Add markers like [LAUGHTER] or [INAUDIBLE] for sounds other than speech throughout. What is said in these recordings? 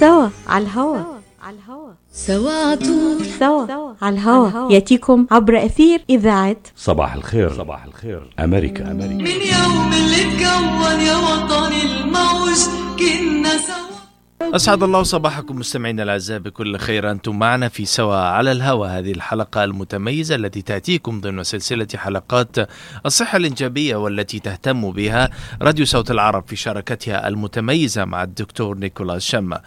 سوا على الهوا. على الهوا سوا سوا على الهوا. يأتيكم عبر أثير إذاعة صباح الخير. صباح الخير. أمريكا. أمريكا. من يوم اللي اتكون يا وطني الموج كنا سوا. أسعد الله صباحكم مستمعينا الأعزاء بكل خير أنتم معنا في سوا على الهوى هذه الحلقة المتميزة التي تأتيكم ضمن سلسلة حلقات الصحة الإنجابية والتي تهتم بها راديو صوت العرب في شراكتها المتميزة مع الدكتور نيكولاس شما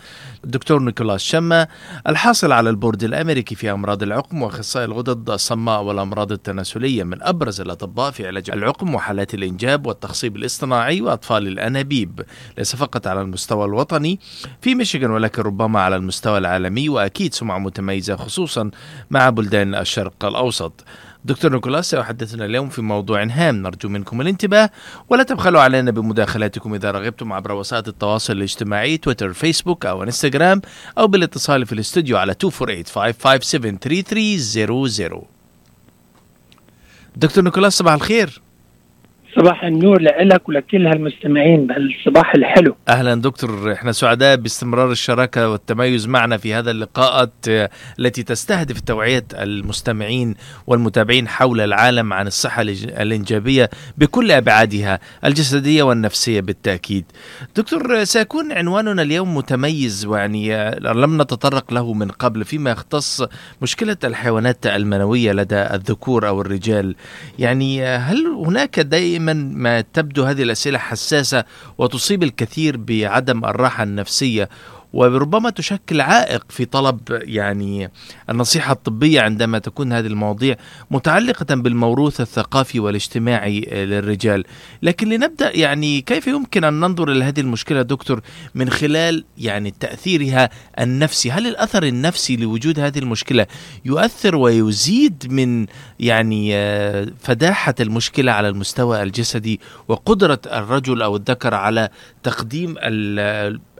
الدكتور نيكولاس شما الحاصل على البورد الأمريكي في أمراض العقم وأخصائي الغدد الصماء والأمراض التناسلية من أبرز الأطباء في علاج العقم وحالات الإنجاب والتخصيب الاصطناعي وأطفال الأنابيب. ليس فقط على المستوى الوطني في ميشيغان ولكن ربما على المستوى العالمي وأكيد سمعة متميزة خصوصا مع بلدان الشرق الأوسط. دكتور نيكولاس سيحدثنا اليوم في موضوع هام. نرجو منكم الانتباه ولا تبخلوا علينا بمداخلاتكم إذا رغبتم عبر وسائل التواصل الاجتماعي تويتر فيسبوك أو إنستغرام أو بالاتصال في الاستوديو على 248 دكتور نيكولاس صباح الخير. صباح النور لك ولكل هالمستمعين بهالصباح الحلو أهلا دكتور إحنا سعداء باستمرار الشراكة والتميز معنا في هذا اللقاءات آه، التي تستهدف توعية المستمعين والمتابعين حول العالم عن الصحة الإنجابية بكل أبعادها الجسدية والنفسية بالتأكيد. دكتور سيكون عنواننا اليوم متميز ويعني آه، لم نتطرق له من قبل فيما يختص مشكلة الحيوانات المنوية لدى الذكور أو الرجال. يعني آه، هل هناك دائما ما تبدو هذه الأسئلة حساسة وتصيب الكثير بعدم الراحة النفسية. وربما تشكل عائق في طلب يعني النصيحة الطبية عندما تكون هذه المواضيع متعلقة بالموروث الثقافي والاجتماعي للرجال، لكن لنبدأ يعني كيف يمكن أن ننظر إلى هذه المشكلة دكتور من خلال يعني تأثيرها النفسي، هل الأثر النفسي لوجود هذه المشكلة يؤثر ويزيد من يعني فداحة المشكلة على المستوى الجسدي وقدرة الرجل أو الذكر على تقديم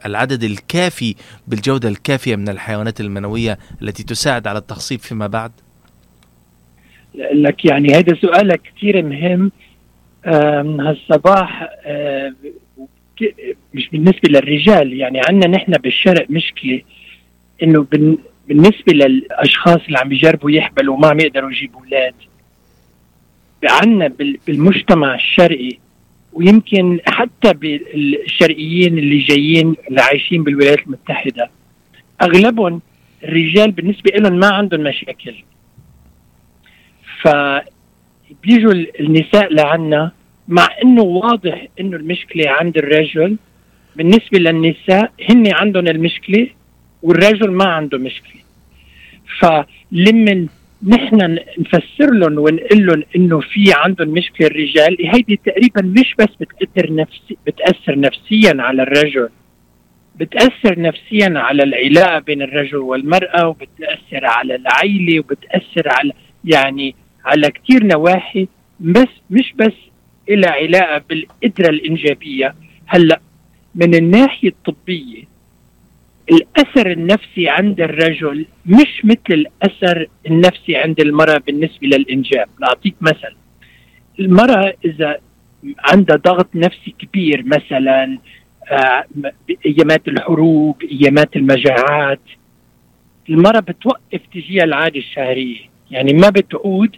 العدد الكافي بالجودة الكافية من الحيوانات المنوية التي تساعد على التخصيب فيما بعد؟ لك يعني هذا سؤالك كثير مهم هالصباح مش بالنسبة للرجال يعني عندنا نحن بالشرق مشكلة إنه بالنسبة للأشخاص اللي عم بيجربوا يحبلوا وما عم يقدروا يجيبوا أولاد عندنا بال- بالمجتمع الشرقي ويمكن حتى بالشرقيين اللي جايين اللي عايشين بالولايات المتحدة أغلبهم الرجال بالنسبة لهم ما عندهم مشاكل. فبيجوا ال- النساء لعنا مع إنه واضح إنه المشكلة عند الرجل. بالنسبة للنساء هن عندهم المشكلة والرجل ما عنده مشكلة. فلما نحن نفسر لهم ونقول لهم إنه في عندهم مشكلة الرجال. هيدي تقريبا مش بس بتأثر نفسي بتأثر نفسيا على الرجل. بتأثر نفسيا على العلاقة بين الرجل والمرأة وبتأثر على العائله وبتأثر على يعني على كثير نواحي. بس مش بس إلى علاقة بالقدرة الإنجابية. هلأ من الناحية الطبية الأثر النفسي عند الرجل مش مثل الأثر النفسي عند المرأة بالنسبة للإنجاب. لأعطيك مثل. المرأة إذا عندها ضغط نفسي كبير مثلا آه، أيامات الحروب أيامات المجاعات المرأة بتوقف تجيها العادة الشهرية. يعني ما بتعود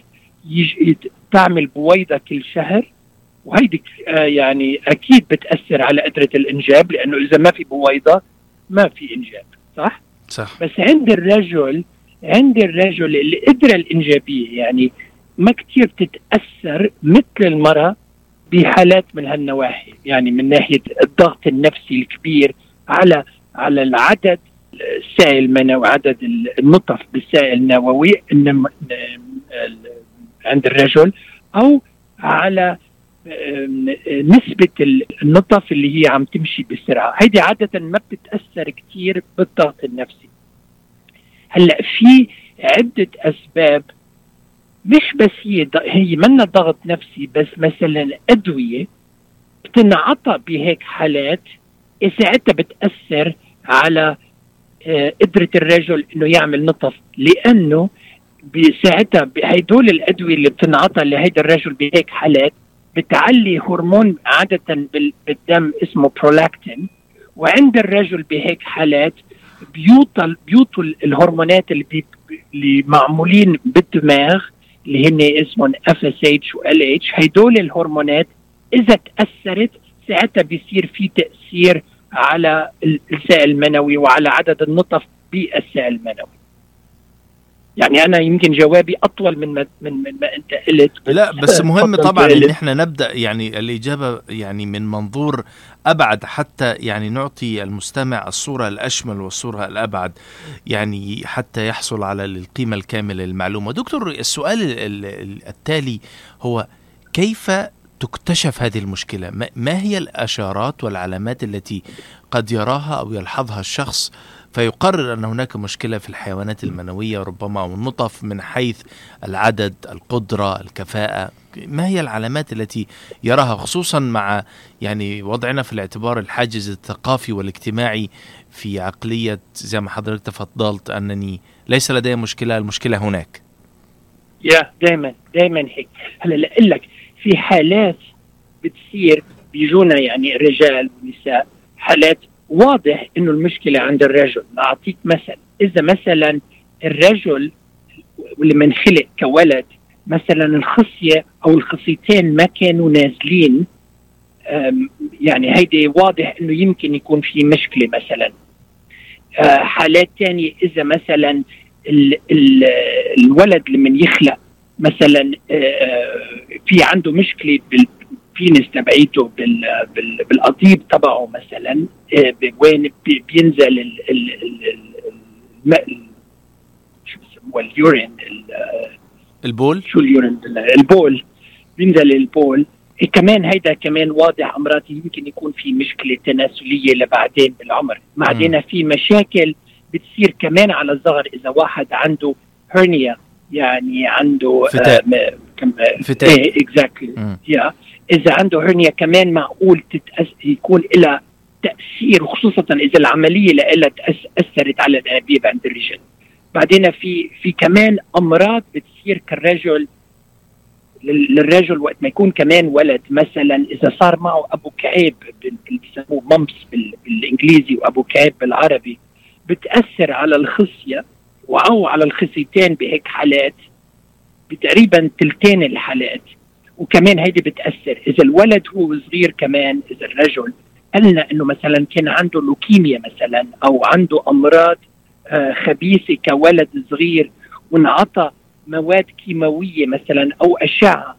يج... تعمل بويضة كل شهر وهيدي آه يعني أكيد بتأثر على قدرة الإنجاب لأنه إذا ما في بويضة ما في إنجاب صح؟ صح بس عند الرجل عند الرجل القدرة الإنجابية يعني ما كتير بتتأثر مثل المرأة بحالات من هالنواحي يعني من ناحية الضغط النفسي الكبير على على العدد السائل المنوي عدد النطف بالسائل النووي عند الرجل أو على نسبة النطف اللي هي عم تمشي بسرعة. هيدي عادة ما بتتأثر كتير بالضغط النفسي. هلأ في عدة أسباب. مش بس هي هي منا ضغط نفسي بس مثلا أدوية بتنعطى بهيك حالات ساعتها بتأثر على آه، قدرة الرجل إنه يعمل نطف. لأنه بساعتها بهدول الأدوية اللي بتنعطى لهيدا الرجل بهيك حالات بتعلي هرمون بال- بالدم اسمه برولاكتين وعند الرجل بهيك حالات بيوطى بيوطوا الهرمونات اللي اللي معمولين بالدماغ اللي هن اسمهم FSH و LH هدول الهرمونات إذا تأثرت ساعتها بيصير في تأثير على السائل المنوي وعلى عدد النطف بالسائل المنوي. يعني أنا يمكن جوابي أطول من ما من, من ما أنت قلت. لا بس [LAUGHS] مهم طبعا. إن إحنا نبدأ يعني الإجابة يعني من منظور أبعد حتى يعني نعطي المستمع الصورة الأشمل والصورة الأبعد يعني حتى يحصل على القيمة الكاملة للمعلومة. دكتور السؤال ال- ال- التالي هو كيف تكتشف هذه المشكلة؟ ما- ما هي الأشارات والعلامات التي قد يراها أو يلحظها الشخص فيقرر أن هناك مشكلة في الحيوانات المنوية ربما أو النطف من حيث العدد القدرة الكفاءة. ما هي العلامات التي يراها؟ خصوصا مع يعني وضعنا في الاعتبار الحاجز الثقافي والاجتماعي في عقلية زي ما حضرتك تفضلت أنني ليس لدي مشكلة المشكلة هناك. يا دائما دائما هيك. هلا لأقول لك في حالات بتصير بيجونا يعني الرجال والنساء حالات واضح إنه المشكلة عند الرجل. أعطيك مثل. إذا مثلا الرجل واللي منخلق كولد مثلا الخصية أو الخصيتين ما كانوا نازلين يعني هيدي واضح إنه يمكن يكون في مشكلة مثلا. آه، حالات تانية إذا مثلا ال ال الولد لما يخلق مثلا آه، في عنده مشكلة بالبينس تبعيته بال بال بالقضيب تبعه مثلا آه، وين بي- بينزل ال ال ال شو بسموه ال urine ال- البول؟ شو ال urine؟ ال- البول. بينزل البول. إيه كمان هيدا كمان واضح أمراض يمكن يكون في مشكلة تناسلية لبعدين بالعمر. بعدين في مشاكل بتصير كمان على الصغر إذا واحد عنده هرنيا يعني عنده. آه فتاق. إيه exactly. يا إذا عنده هرنيا كمان معقول تتأس يكون لها تأثير وخصوصا إذا العملية لها أثرت على الأنابيب عند الرجل بعدين في في كمان أمراض بتصير كالرجل لل- للرجل وقت ما يكون كمان ولد. مثلا إذا صار معه أبو كعيب اللي بيسموه ممس بال- بالإنجليزي وأبو كعيب بالعربي بتأثر على الخصية أو على الخصيتين بهيك حالات بتقريبا تلتين الحالات. وكمان هيدي بتأثر. إذا الولد هو صغير كمان إذا الرجل قلنا إنه مثلا كان عنده لوكيميا مثلا أو عنده أمراض آه، خبيثة كولد صغير وانعطى مواد كيماوية مثلا أو أشعة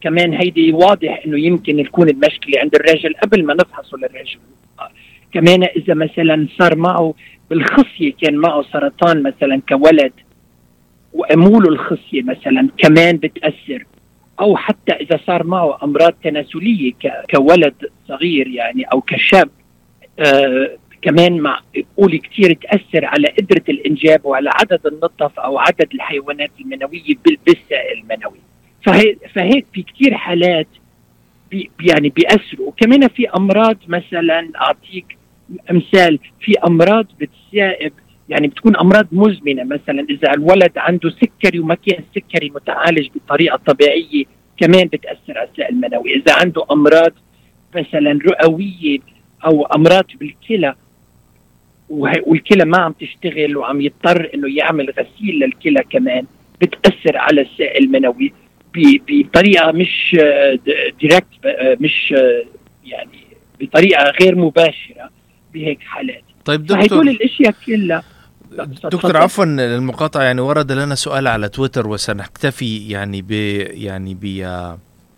كمان هيدي واضح إنه يمكن تكون المشكلة عند الرجل قبل ما نفحصه للرجل. آه، كمان إذا مثلا صار معه بالخصية كان معه سرطان مثلا كولد وأموله الخصية مثلا كمان بتأثر. أو حتى إذا صار معه أمراض تناسلية كولد صغير يعني أو كشاب آه كمان مع قولي كثير تأثر على قدرة الإنجاب وعلى عدد النطف أو عدد الحيوانات المنوية بال- بالسائل المنوي. فهي فهيك في كثير حالات بي يعني بيأثروا. وكمان في أمراض مثلا أعطيك مثال في أمراض بتسائب يعني بتكون أمراض مزمنة. مثلا إذا الولد عنده سكري وما كان السكري متعالج بطريقة طبيعية كمان بتأثر على السائل المنوي إذا عنده أمراض مثلا رئوية أو أمراض بالكلى والكلى ما عم تشتغل وعم يضطر إنه يعمل غسيل للكلى كمان بتأثر على السائل المنوي بطريقة مش direct مش يعني بطريقة غير مباشرة بهيك حالات. طيب دكتور الأشياء كلها دكتور. عفوا المقاطعة يعني ورد لنا سؤال على تويتر وسنكتفي يعني ب يعني ب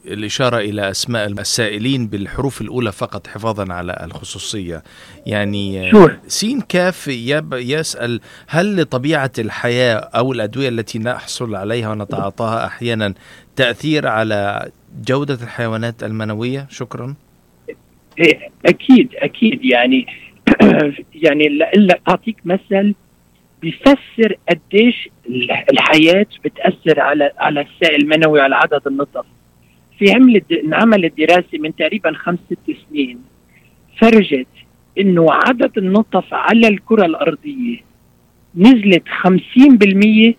الإشارة إلى أسماء السائلين بالحروف الأولى فقط حفاظا على الخصوصية. يعني سين كاف يسأل هل لطبيعة الحياة أو الأدوية التي نحصل عليها ونتعاطاها أحيانا تأثير على جودة الحيوانات المنوية؟ شكرا. إيه، أكيد أكيد. يعني [CLEARS THROAT] يعني أعطيك مثل بيفسر قديش الح- الحياة بتأثر على على السائل المنوي وعلى عدد النطف في عملت انعملت دراسة من تقريبا خمس ست سنين فرجت إنه عدد النطف على الكرة الأرضية نزلت 50%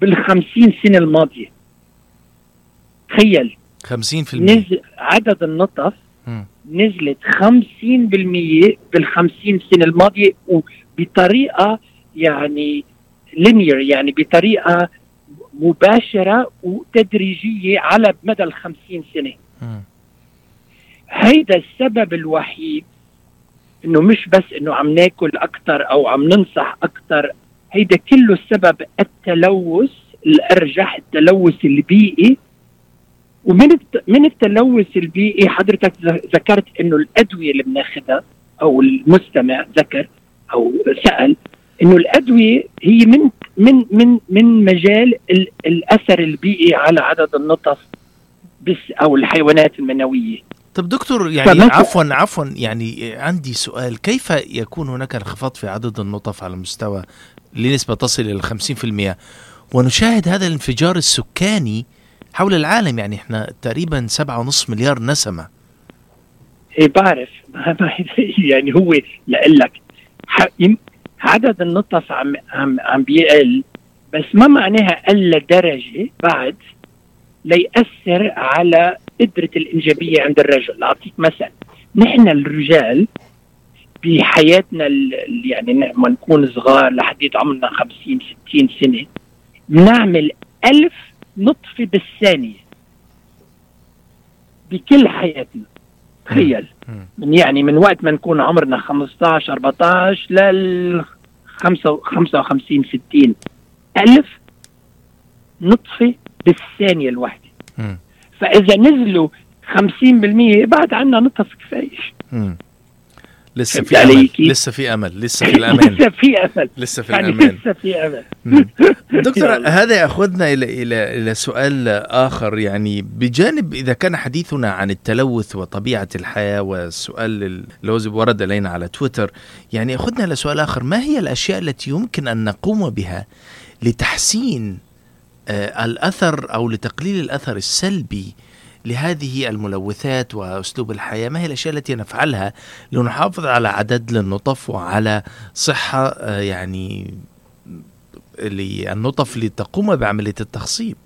بالخمسين سنة الماضية. تخيل. 50% نزل عدد النطف مم. نزلت 50% بال50 سنة الماضية وبطريقة يعني لينير يعني بطريقة مباشرة وتدريجية على مدى ال 50 سنه. هيدا السبب الوحيد إنه مش بس إنه عم ناكل أكثر أو عم ننصح أكثر هيدا كله السبب التلوث الأرجح التلوث البيئي ومن من التلوث البيئي حضرتك ذكرت إنه الأدوية اللي بناخذها أو المستمع ذكر أو سأل إنه الأدوية هي من من من من مجال ال- الأثر البيئي على عدد النطف بس أو الحيوانات المنوية. طب دكتور يعني عفوا عفوا يعني عندي سؤال. كيف يكون هناك انخفاض في عدد النطف على مستوى لنسبة تصل إلى 50% ونشاهد هذا الانفجار السكاني حول العالم. يعني إحنا تقريبا سبعة ونصف مليار نسمة. إيه بعرف. [LAUGHS] يعني هو لك عدد النطف عم عم عم بيقل بس ما معناها قل درجة بعد ليأثر على قدرة الإنجابية عند الرجل أعطيك مثل نحن الرجال بحياتنا يعني لما نكون صغار لحديت عمرنا 50 60 سنة بنعمل ألف نطفة بالثانية بكل حياتنا تخيل. من يعني من وقت ما نكون عمرنا 15 14 لل 55 60 ألف نطفة بالثانية الواحدة. فإذا نزلوا 50% بعد عنا نطف كفاية. لسه في أمل؟ لسه في أمل لسه في الأمان [LAUGHS] لسه في أمل لسه في يعني الأمان لسه في أمل مم. [LAUGHS] دكتور. هذا يأخذنا إلى إلى إلى سؤال آخر يعني بجانب إذا كان حديثنا عن التلوث وطبيعة الحياة والسؤال اللي ورد الينا على تويتر يعني يأخذنا إلى سؤال آخر ما هي الأشياء التي يمكن أن نقوم بها لتحسين آه، الأثر أو لتقليل الأثر السلبي لهذه الملوثات وأسلوب الحياة. ما هي الأشياء التي نفعلها لنحافظ على عدد للنطف وعلى صحة آه، يعني للنطف لتقوم بعملية التخصيب؟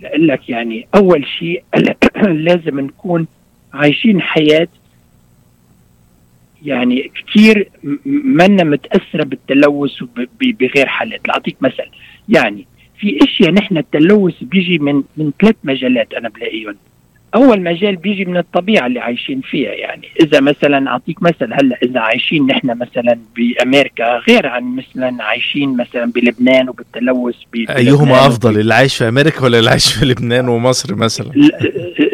لأقول لك يعني أول شيء [CLEARS THROAT] لازم نكون عايشين حياة يعني كثير منا متأثرة بالتلوث بغير حالات. لأعطيك مثل يعني في أشياء نحن التلوث بيجي من من ثلاث مجالات أنا بلاقيهم. أول مجال بيجي من الطبيعة اللي عايشين فيها يعني إذا مثلا أعطيك مثل هلأ إذا عايشين نحن مثلا بأمريكا غير عن مثلا عايشين مثلا بلبنان وبالتلوث أيهما أفضل اللي عايش في أمريكا ولا اللي عايش في لبنان ومصر مثلا؟ لا,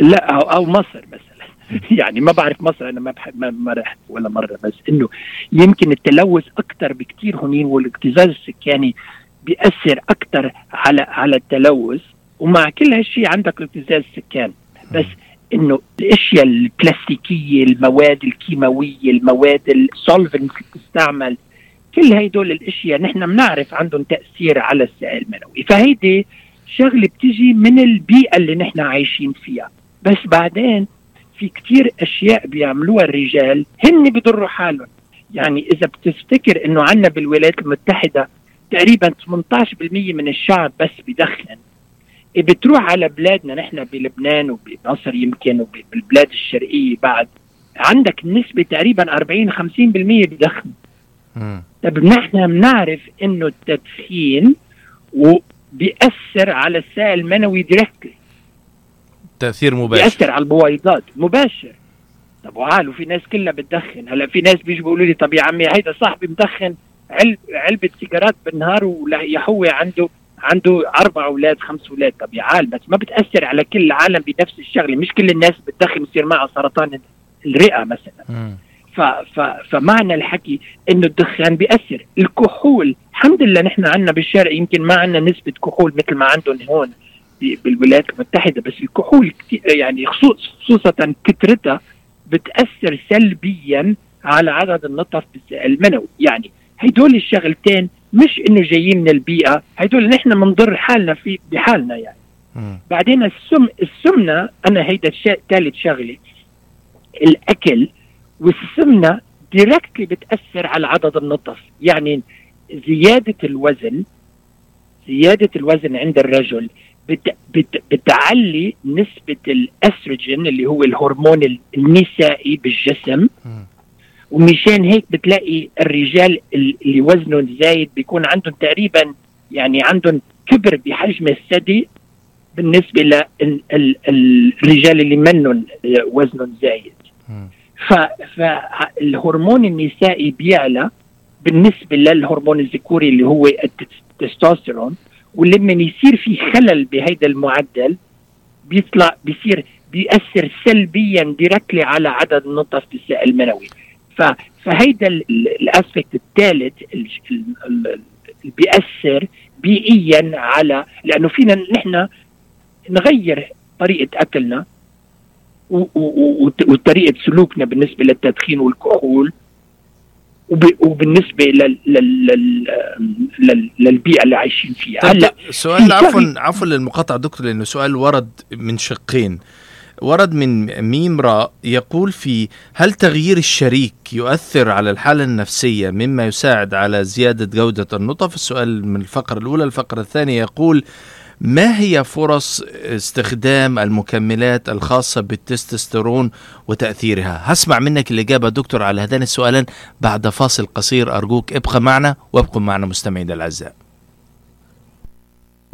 لا أو, أو مصر مثلا. [LAUGHS] يعني ما بعرف مصر أنا ما بحب ما, ما رحت ولا مرة بس إنه يمكن التلوث أكثر بكثير هنين والاكتظاظ السكاني بيأثر أكثر على على التلوث. ومع كل هالشيء عندك الاكتظاظ السكاني بس إنه الأشياء البلاستيكية المواد الكيماوية المواد السولفنت اللي بتستعمل كل هيدول الأشياء نحن بنعرف عندهم تأثير على السائل المنوي. فهيدي شغلة بتجي من البيئة اللي نحن عايشين فيها. بس بعدين في كتير أشياء بيعملوها الرجال هن بيضروا حالهم. يعني إذا بتفتكر إنه عندنا بالولايات المتحدة تقريبا 18% من الشعب بس بدخن. بتروح على بلادنا نحن بلبنان وبمصر يمكن وبالبلاد الشرقية بعد. عندك نسبة تقريبا 40 50% بدخن. طب نحن بنعرف إنه التدخين وبيأثر على السائل المنوي دايركتلي تأثير مباشر. بيأثر على البويضات مباشر. طب وعال وفي ناس كلها بتدخن. هلأ في ناس بيجوا بيقولوا لي طب يا عمي هيدا صاحبي مدخن؟ علب علبة سيجارات بالنهار ويا هو عنده عنده أربع أولاد خمس أولاد. طب يا بس ما بتأثر على كل العالم بنفس الشغلة. مش كل الناس بتدخن يصير معها سرطان الرئة مثلا. ف ف فمعنى الحكي إنه الدخان بيأثر. الكحول الحمد لله نحن عندنا بالشرق يمكن ما عندنا نسبة كحول مثل ما عندهم هون بالولايات المتحدة بس الكحول كتير يعني خصوص خصوصا كثرتها بتأثر سلبيا على عدد النطف المنوي يعني هدول الشغلتين مش إنه جايين من البيئة هدول نحن بنضر حالنا في بحالنا يعني. بعدين السم السمنة أنا هيدا الشيء ثالث شغلة الأكل والسمنة دايركتلي بتأثر على عدد النطف يعني زيادة الوزن زيادة الوزن عند الرجل بت بت بتعلي نسبة الأستروجين اللي هو الهرمون النسائي بالجسم مم. ومشان هيك بتلاقي الرجال اللي وزنهم زايد بيكون عندهم تقريبا يعني عندهم كبر بحجم الثدي بالنسبة للرجال اللي منهم وزنهم زايد. فالهرمون النسائي بيعلى بالنسبة للهرمون الذكوري اللي هو التستوستيرون ولما يصير في خلل بهيدا المعدل بيطلع بيصير بيأثر سلبيا ديركتلي على عدد النطف بالسائل المنوي. فهيدا ال- ال- الاسبكت الثالث ال- ال- ال- اللي بيأثر بيئيا على لأنه فينا نحن نغير طريقة أكلنا وطريقة سلوكنا بالنسبة للتدخين والكحول وب- وبالنسبة لل لل لل لل للبيئة اللي عايشين فيها. هلأ سؤال عفوا عفوا للمقاطعة دكتور لأنه سؤال ورد من شقين. ورد من ميم راء يقول في هل تغيير الشريك يؤثر على الحالة النفسية مما يساعد على زيادة جودة النطف السؤال من الفقرة الأولى الفقرة الثانية يقول ما هي فرص استخدام المكملات الخاصة بالتستوستيرون وتأثيرها؟ هسمع منك الإجابة دكتور على هذين السؤالين بعد فاصل قصير. أرجوك ابقى معنا وابقوا معنا مستمعينا الأعزاء.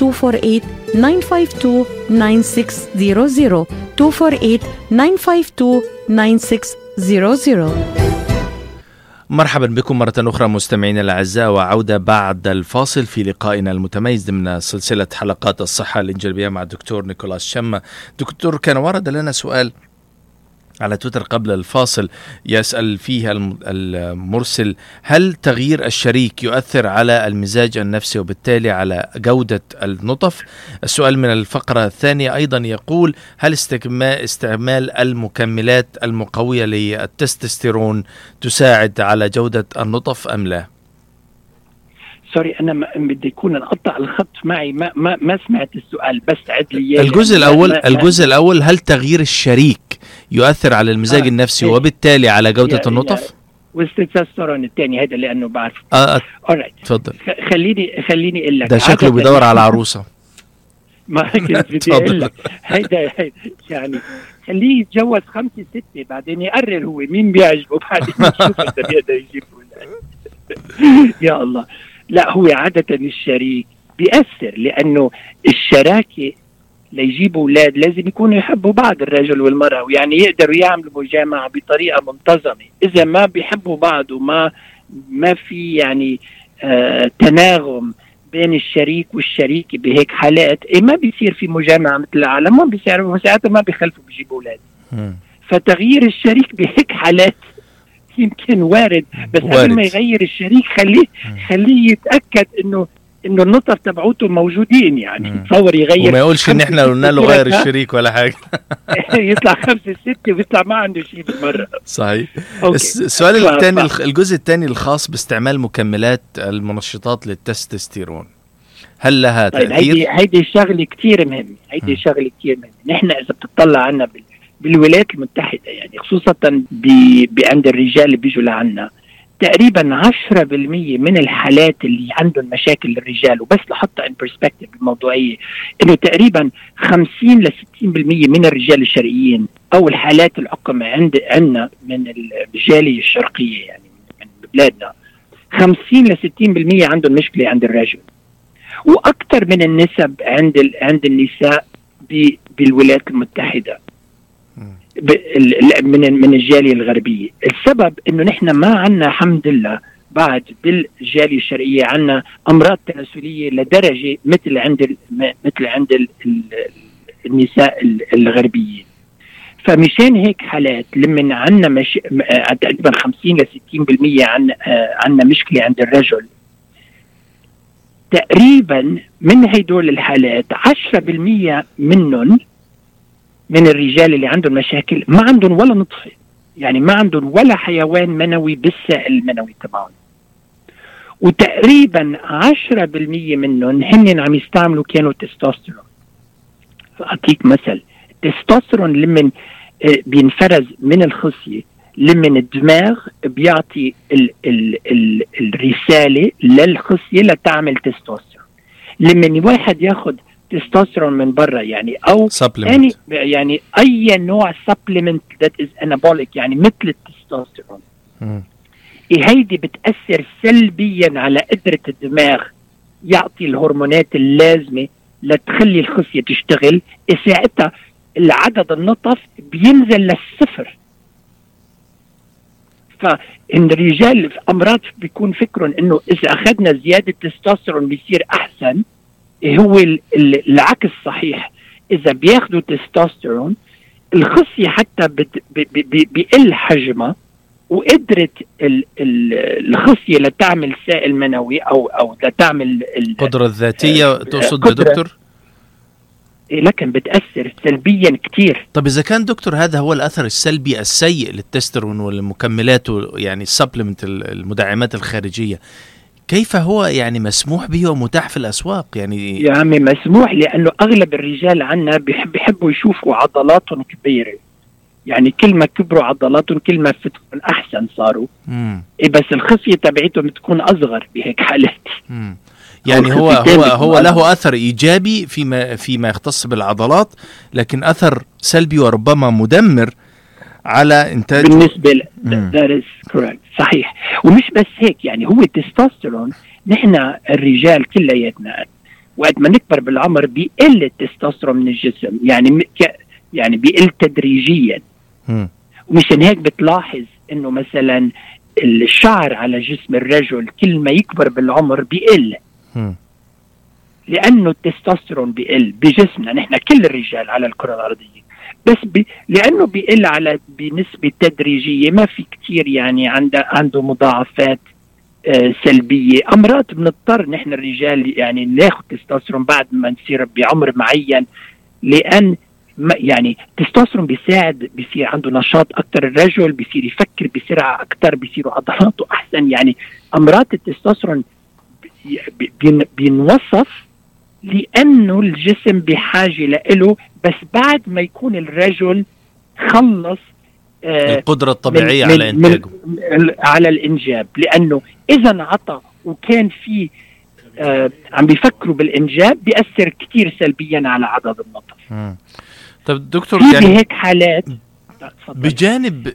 248 952 9600 248 952 9600 مرحبا بكم مرة أخرى مستمعينا الأعزاء وعودة بعد الفاصل في لقائنا المتميز ضمن سلسلة حلقات الصحة. الإنجليزية مع الدكتور نيكولاس شما دكتور كان ورد لنا سؤال على تويتر قبل الفاصل يسأل فيه الم- المرسل هل تغيير الشريك يؤثر على المزاج النفسي وبالتالي على جودة النطف؟ السؤال من الفقرة الثانية أيضا يقول هل استعمال المكملات المقوية للتستوستيرون تساعد على جودة النطف أم لا؟ سوري أنا ما بدي يكون انقطع الخط معي ما ما ما سمعت السؤال بس عد لي. الجزء ما- الجزء الأول هل تغيير الشريك يؤثر على المزاج آه، النفسي إيه. وبالتالي على جودة يا- النطف؟ والتستوستيرون الثاني هذا لأنه بعرف آه آه، تفضل. خليني خليني أقول لك. ده شكله بيدور على [LAUGHS] عروسة. ما كنت بدي. أقول لك. هيدا يعني خليه يتجوز خمسة ستة بعدين يقرر هو مين بيعجبه بعدين يشوف إذا بيقدر يجيب أولاد [LAUGHS] يا الله. لا هو عادة الشريك بيأثر لأنه الشراكة ليجيبوا أولاد لازم يكونوا يحبوا بعض الرجل والمرأة ويعني يقدروا يعملوا مجامعة بطريقة منتظمة إذا ما بيحبوا بعض وما ما في يعني آه تناغم بين الشريك والشريكة بهيك حالات إيه ما بيصير في مجامعة مثل العالم ما بيصير ما بيخلفوا بيجيبوا أولاد. فتغيير الشريك بهيك حالات يمكن وارد بس وارد. قبل ما يغير الشريك خليه خليه يتأكد إنه إنه النطف تبعوته موجودين يعني. تصور يغير. وما يقولش إن إحنا قلنا له غير؟ الشريك ولا حاجة. [LAUGHS] يطلع خمسة ستة ويطلع ما عنده شيء بالمرة. صحيح. أوكي. الس- السؤال الثاني الجزء الثاني الخاص باستعمال مكملات المنشطات للتستوستيرون. هل لها طيب تأثير؟ هيدي هيدي شغلة كثير مهمة هيدي شغلة كثير مهمة. نحن إذا بتطلع عنا بال بالولايات المتحدة يعني خصوصا بعند الرجال اللي بيجوا لعنا تقريبا 10% من الحالات اللي عندهم مشاكل الرجال وبس لحطها ان برسبكتيف الموضوعية إنه تقريبا 50 ل 60% من الرجال الشرقيين أو الحالات العقم عند عندنا من الرجاليه الشرقية يعني من بلادنا 50 ل 60% عندهم مشكلة عند الرجل وأكثر من النسب عند. عند النساء. بالولايات المتحدة من من الجالية الغربية، السبب إنه نحن ما عندنا الحمد لله بعد بالجالية الشرقية عندنا أمراض تناسلية لدرجة مثل عند مثل عند ال- ال- النساء ال- الغربيين. فمشان هيك حالات لما عندنا مش... آه، تقريبا 50 ل 60% عن عندنا مشكلة عند الرجل تقريبا من هدول الحالات 10% منهم من الرجال اللي عندهم مشاكل ما عندهم ولا نطفة. يعني ما عندهم ولا حيوان منوي بالسائل المنوي تبعهم. وتقريبا 10% منهم هن عم يستعملوا كانوا تستوستيرون. فأعطيك مثل. التستوستيرون لمن آه، بينفرز من الخصية. لمن الدماغ بيعطي ال ال ال الرسالة للخصية لتعمل تستوستيرون. لمن واحد ياخد تستوستيرون من برا يعني أو يعني يعني أي نوع supplement that is anabolic يعني مثل التستوستيرون. إيه هيدي بتأثر سلبيا على قدرة الدماغ يعطي الهرمونات اللازمة لتخلي الخصيه تشتغل. إيه ساعتها العدد النطف بينزل للصفر. فإن الرجال في أمراض بيكون فكرهم إنه إذا أخذنا زيادة تستوستيرون بيصير أحسن. هو ال- ال- العكس صحيح إذا بياخذوا تستوستيرون الخصية حتى بت- ب- ب- ب- بيقل حجمها وقدرت ال- ال- الخصية لتعمل سائل منوي أو أو لتعمل ال- القدرة الذاتية تقصد يا. دكتور؟ لكن بتأثر سلبيا كثير طب إذا كان دكتور هذا هو الأثر السلبي السيء للتسترون والمكملات يعني السبلمنت المدعمات الخارجية كيف هو يعني مسموح به ومتاح في الأسواق يعني يا عمي مسموح لأنه أغلب الرجال عنا بيحب بيحبوا يشوفوا عضلاتهم كبيرة يعني كل ما كبروا عضلاتهم كل ما فتهم أحسن صاروا مم. إيه بس الخصيه تبعتهم بتكون أصغر بهيك حالات مم. يعني هو هو هو له. أثر إيجابي فيما فيما يختص بالعضلات لكن أثر سلبي وربما مدمر على إنتاج بالنسبة ل that is correct. صحيح. ومش بس هيك يعني هو التستوستيرون نحن الرجال كلياتنا وقت ما نكبر بالعمر بيقل التستوستيرون من الجسم يعني م- ك- يعني بيقل تدريجيا. ومشان هيك بتلاحظ إنه مثلا الشعر على جسم الرجل كل ما يكبر بالعمر بيقل. لأنه التستوستيرون بيقل بجسمنا نحن كل الرجال على الكرة الأرضية. بس بي لأنه بيقل على بنسبة تدريجية ما في كثير يعني عنده عنده مضاعفات آه سلبية. أمراض بنضطر نحن الرجال يعني ناخذ تستوستيرون بعد ما نصير بعمر معين لأن يعني التستوستيرون بيساعد بيصير عنده نشاط أكثر الرجل بيصير يفكر بسرعة أكثر بيصيروا عضلاته أحسن. يعني أمراض التستوستيرون بي- بين- بينوصف لأنه الجسم بحاجة له بس بعد ما يكون الرجل خلص آه القدرة الطبيعية من- على إنتاجه من- على الإنجاب لأنه إذا انعطى وكان في آه عم بيفكروا بالإنجاب بيأثر كثير سلبيا على عدد النطف. طب دكتور في يعني هيك حالات. بجانب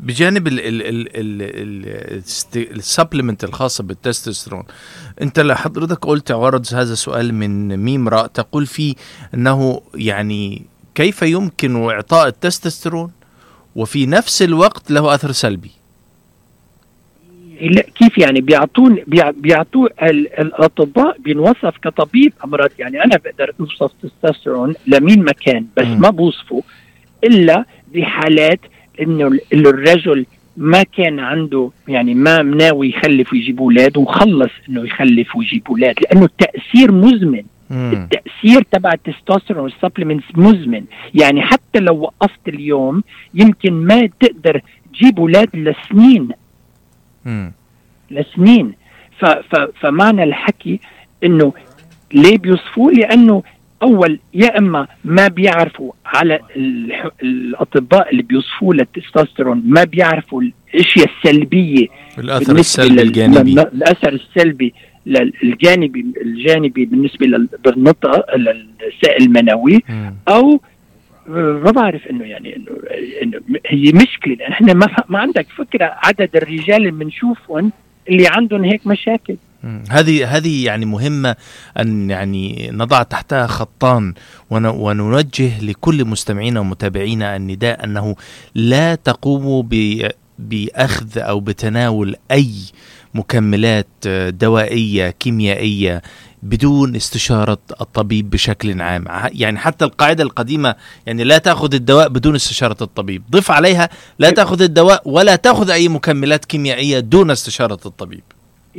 بجانب ال ال ال ال السبلمنت الخاصه بالتستوستيرون. انت لحضرتك قلت عرض هذا السؤال من ميم راء تقول فيه انه يعني كيف يمكن إعطاء التستوستيرون وفي نفس الوقت له أثر سلبي؟ لا كيف يعني؟ بيعطون بيع- بيعطوه ال- الأطباء بينوصف كطبيب أمراض. يعني أنا بقدر اوصف تستوستيرون لمين ما كان بس مم. ما بوصفه إلا بحالات إنه الرجل ما كان عنده يعني ما ناوي يخلف ويجيب أولاد وخلص إنه يخلف ويجيب أولاد لأنه التأثير مزمن. مم. التأثير تبع التستوستيرون والسبلمنتس مزمن. يعني حتى لو وقفت اليوم يمكن ما تقدر تجيب أولاد لسنين. مم. لسنين. ف ف فمعنى الحكي إنه ليه بيوصفوه؟ لأنه اول يا إما ما بيعرفوا على الأطباء اللي بيوصفوه للتستوستيرون ما بيعرفوا الأشياء السلبية الأثر السلبي الجانبي الأثر السلبي الجانبي الجانبي بالنسبة لل- بالنطق للسائل المنوي. أو ما بعرف إنه يعني إنه هي مشكلة لأن إحنا ما ما عندك فكرة عدد الرجال اللي بنشوفهم اللي عندهم هيك مشاكل. هذه هذه يعني مهمة أن يعني نضع تحتها خطان ون- ونوجه لكل مستمعينا ومتابعينا النداء أنه لا تقوموا بأخذ أو بتناول أي مكملات آه، دوائية كيميائية بدون استشارة الطبيب بشكل عام. يعني حتى القاعدة القديمة يعني لا تأخذ الدواء بدون استشارة الطبيب. ضف عليها لا تأخذ الدواء ولا تأخذ أي مكملات كيميائية دون استشارة الطبيب.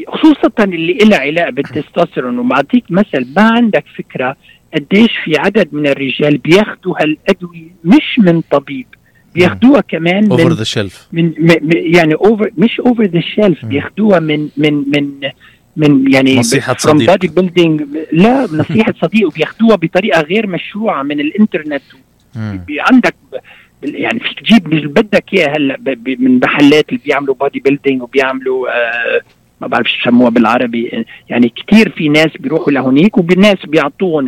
خصوصا اللي لها علاقة [COUGHS] بالتستوستيرون وبعطيك مثل ما عندك فكرة قديش في عدد من الرجال بياخذوا هالأدوية مش من طبيب بياخذوها كمان over من the shelf من يعني over مش over the shelf مم. بياخذوها من من من من يعني نصيحة from صديق. building. لا نصيحة [LAUGHS] صديق وبياخذوها بطريقة غير مشروعة من الإنترنت. عندك يعني فيك تجيب اللي بدك اياه هلأ من محلات اللي بيعملوا body building وبيعملوا آه ما بعرف شو يسموها بالعربي يعني كثير في ناس بيروحوا لهونيك وبالناس بيعطوهم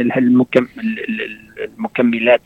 المكملات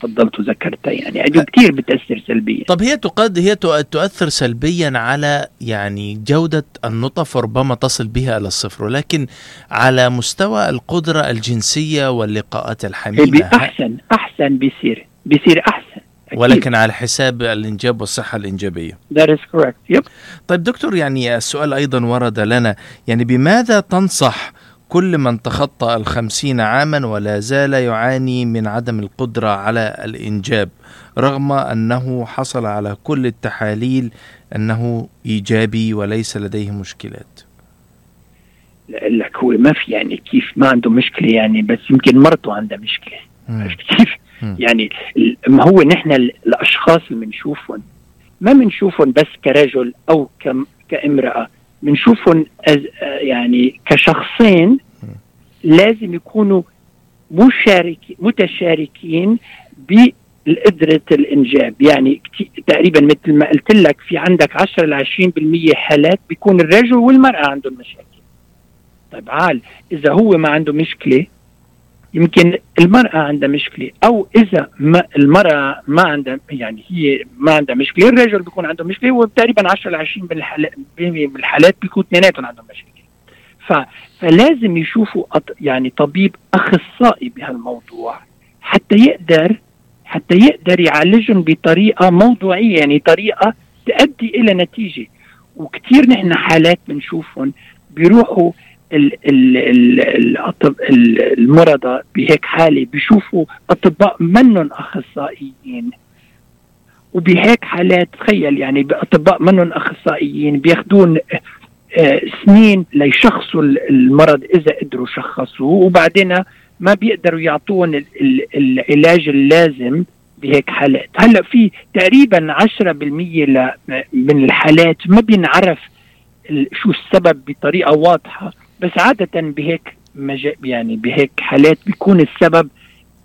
تفضلت وذكرتها يعني. هذه كثير بتأثر سلبيا. طب هي تقد هي تؤ- تؤثر سلبيا على يعني جودة النطف وربما تصل بها إلى الصفر ولكن على مستوى القدرة الجنسية واللقاءات بي- الحميمة ه- أحسن أحسن بيصير بيصير أحسن. أكيد. ولكن على حساب الإنجاب والصحة الإنجابية that is correct yep. طيب دكتور يعني السؤال أيضا ورد لنا يعني بماذا تنصح كل من تخطى الخمسين عاما ولا زال يعاني من عدم القدرة على الإنجاب رغم أنه حصل على كل التحاليل أنه إيجابي وليس لديه مشكلات لك هو ما في يعني كيف ما عنده مشكلة يعني بس يمكن مرته عندها مشكلة مم. عرفت كيف؟ يعني ما هو نحن ال- الأشخاص اللي بنشوفهم ما بنشوفهم بس كرجل أو كم كامرأة بنشوفهم يعني كشخصين لازم يكونوا مشارك متشاركين بقدرة الإنجاب. يعني تقريبا مثل ما قلت لك في عندك 10 ل 20% حالات بيكون الرجل والمرأة عندهم مشاكل. طيب عال إذا هو ما عنده مشكلة يمكن المرأة عندها مشكلة أو إذا ما المرأة ما عندها يعني هي ما عندها مشكلة الرجل بيكون عنده مشكلة وتقريبا 10 ل 20 من الحالات من الحالات بيكون اثنيناتهم عندهم مشاكل ف فلازم يشوفوا يعني طبيب أخصائي بهالموضوع حتى يقدر حتى يقدر يعالجهم بطريقة موضوعية يعني طريقة تؤدي إلى نتيجة. وكثير نحن حالات بنشوفهم بيروحوا المرضى بهيك حالة بيشوفوا أطباء منهم أخصائيين. وبهيك حالات تخيل يعني اطباء منهم أخصائيين بياخذون آه، سنين ليشخصوا ال- المرض إذا قدروا شخصوه وبعدين ما بيقدروا ال- العلاج اللازم بهيك حالات. هلأ في تقريبا 10% ل- من الحالات ما بينعرف شو السبب بطريقة واضحة. بس عادة بهيك مجا يعني بهيك حالات بيكون السبب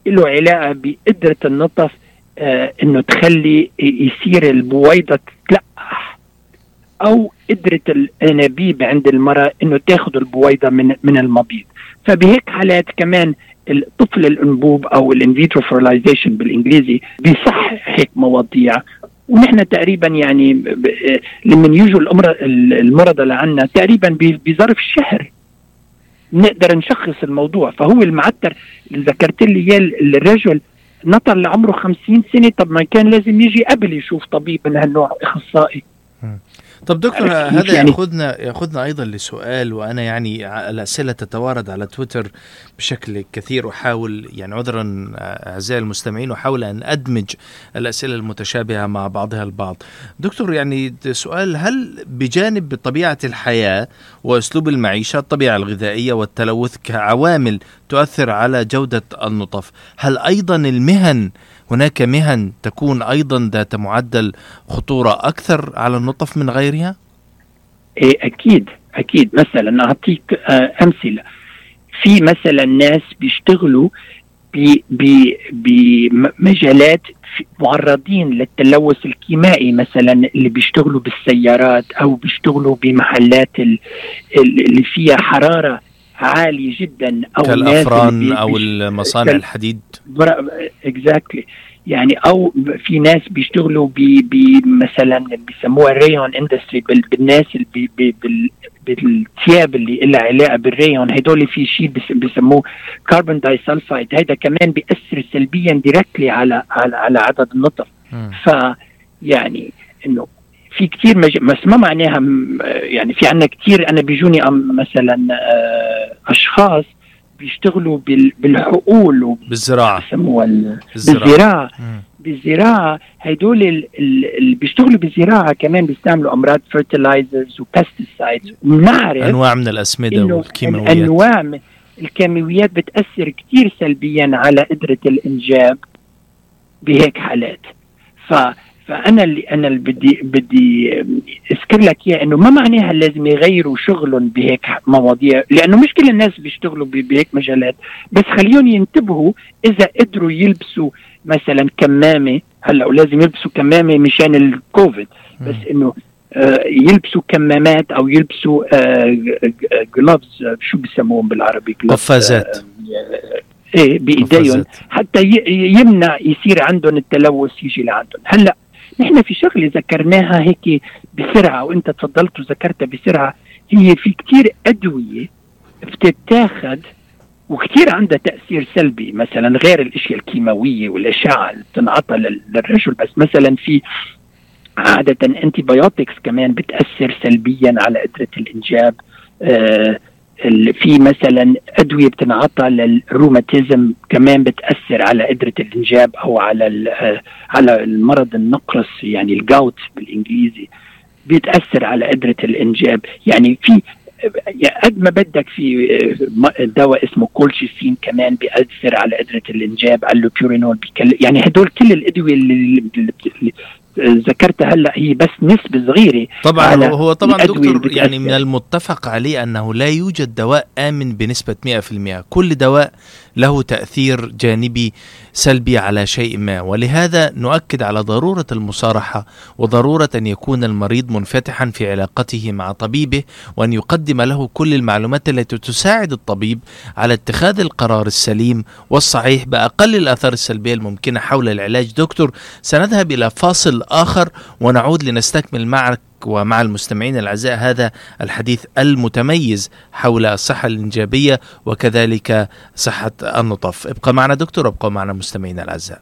له علاقة بقدرة النطف آه إنه تخلي يصير البويضة تتلقح. أو قدرة الأنابيب عند المرأة إنه تاخذ البويضة من من المبيض. فبهيك حالات كمان الطفل الأنبوب أو ال in vitro fertilization بالإنجليزي بيصح هيك مواضيع. ونحن تقريبا يعني لما يجوا المرضى لعنا تقريبا بظرف شهر. نقدر نشخص الموضوع. فهو المعتر اللي ذكرت لي إياه الرجل نطر لعمره 50 سنة. طب ما كان لازم يجي قبل يشوف طبيب من هالنوع أخصائي. طب دكتور هذا يعني؟ ياخذنا ياخذنا أيضا لسؤال وأنا يعني الاسئله تتوارد على تويتر بشكل كثير أحاول يعني عذرا أعزائي المستمعين أحاول أن أدمج الأسئلة المتشابهة مع بعضها البعض. دكتور يعني سؤال هل بجانب طبيعة الحياة وأسلوب المعيشة الطبيعة الغذائية والتلوث كعوامل تؤثر على جودة النطف، هل أيضا المهن هناك مهن تكون أيضا ذات معدل خطورة أكثر على النطف من غيرها؟ إيه أكيد أكيد مثلا أعطيك آه أمثلة في مثلا ناس بيشتغلوا بمجالات معرضين للتلوث الكيمائي مثلا اللي بيشتغلوا بالسيارات أو بيشتغلوا بمحلات ال- ال- اللي فيها حرارة عاليه جدا أو كالأفران بي- أو المصانع كال- الحديد. exactly يعني أو في ناس بيشتغلوا بمثلا بيسموها rayon industry بالناس اللي بي بي بال بالثياب اللي لها علاقة بال rayon هدول في شيء بيسموه carbon disulfide هيدا كمان بيأثر سلبيا directly على على على عدد النطف. ف يعني إنه في كثير مج... بس ما معناها يعني في عندنا كثير أنا بيجوني مثلا آه، أشخاص بيشتغلوا بالحقول بالزراعة. بسموها بالزراعة. بالزراعة. هدول اللي بيشتغلوا بالزراعة كمان بيستعملوا أمراض fertilizers و pesticides وبنعرف أنواع من الأسمدة والكيماويات. انواع من الكيماويات بتأثر كثير سلبيا على قدرة الإنجاب بهيك حالات. ف فأنا اللي أنا اللي بدي بدي أذكر لك اياه إنه ما معناها لازم يغيروا شغلهم بهيك مواضيع لأنه مش كل الناس بيشتغلوا بهيك مجالات. بس خليهم ينتبهوا إذا قدروا يلبسوا مثلا كمامة هلأ ولازم يلبسوا كمامة مشان الكوفيد. بس إنه آه يلبسوا كمامات أو يلبسوا آه جلوفز شو بسموهم بالعربي؟ قفازات. آه إيه بإيديهم. حتى يمنع يصير عندهم التلوث يجي لعندهم. هلأ نحن في شغلة ذكرناها هيك بسرعة وإنت تفضلت وذكرتها بسرعة. هي في كتير أدوية بتتاخذ وكثير عندها تأثير سلبي. مثلا غير الأشياء الكيماوية والأشعة اللي بتنعطى للرجل بس مثلا في عادة انتي بايوتكس كمان بتأثر سلبيا على قدرة الإنجاب. آه في مثلا أدوية بتنعطى للروماتيزم كمان بتأثر على قدرة الإنجاب أو على على المرض النقرس يعني الجاوت بالإنجليزي بيتاثر على قدرة الإنجاب. يعني في قد ما بدك في دواء اسمه كولشيسين كمان بيأثر على قدرة الإنجاب على يعني هدول كل الأدوية اللي ذكرتها هلا هي بس نسبة صغيرة طبعا هو طبعا دكتور يعني من المتفق عليه أنه لا يوجد دواء آمن بنسبة 100% كل دواء له تأثير جانبي سلبي على شيء ما. ولهذا نؤكد على ضرورة المصارحة وضرورة أن يكون المريض منفتحا في علاقته مع طبيبه وأن يقدم له كل المعلومات التي تساعد الطبيب على اتخاذ القرار السليم والصحيح بأقل الآثار السلبية الممكنة حول العلاج. دكتور سنذهب إلى فاصل آخر ونعود لنستكمل معك ومع المستمعين الأعزاء هذا الحديث المتميز حول الصحة الإنجابية وكذلك صحة النطف ابقى معنا دكتور ابقى معنا مستمعينا الأعزاء.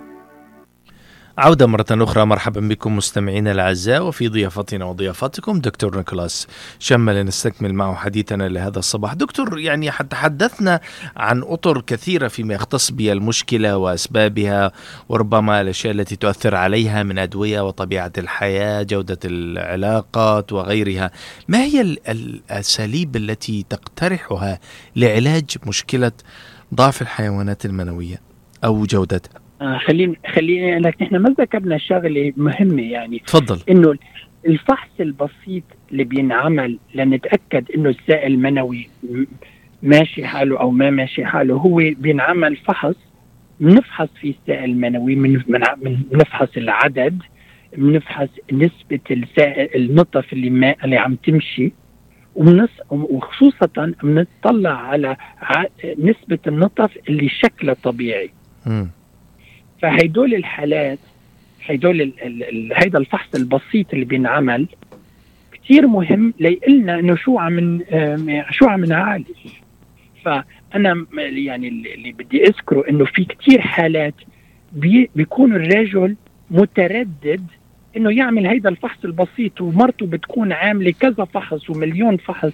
عودة مرة أخرى مرحبا بكم مستمعينا الأعزاء وفي ضيافتنا وضيافتكم دكتور نيكولاس شمل لنستكمل معه حديثنا لهذا الصباح. دكتور يعني تحدثنا عن أطر كثيرة فيما يختص بالمشكلة وأسبابها وربما الأشياء التي تؤثر عليها من أدوية وطبيعة الحياة جودة العلاقات وغيرها. ما هي الأساليب التي تقترحها لعلاج مشكلة ضعف الحيوانات المنوية أو جودتها آه خليني خليني لك نحن ما ذكرنا شغلة مهمة يعني. تفضل. إنه الفحص البسيط اللي بينعمل لنتأكد إنه السائل المنوي ماشي حاله أو ما ماشي حاله هو بينعمل فحص بنفحص فيه السائل المنوي من بنفحص العدد بنفحص نسبة السائل النطف اللي ما اللي عم تمشي ومنص وخصوصا بنطلع على نسبة النطف اللي شكلها طبيعي. فهيدول الحالات هيدول هيدا الفحص البسيط اللي بينعمل كثير مهم ليقلنا إنه شو عم شو عم نعالج. فأنا يعني اللي بدي أذكره إنه في كثير حالات بي بيكون الرجل متردد إنه يعمل هيدا الفحص البسيط ومرته بتكون عاملة كذا فحص ومليون فحص.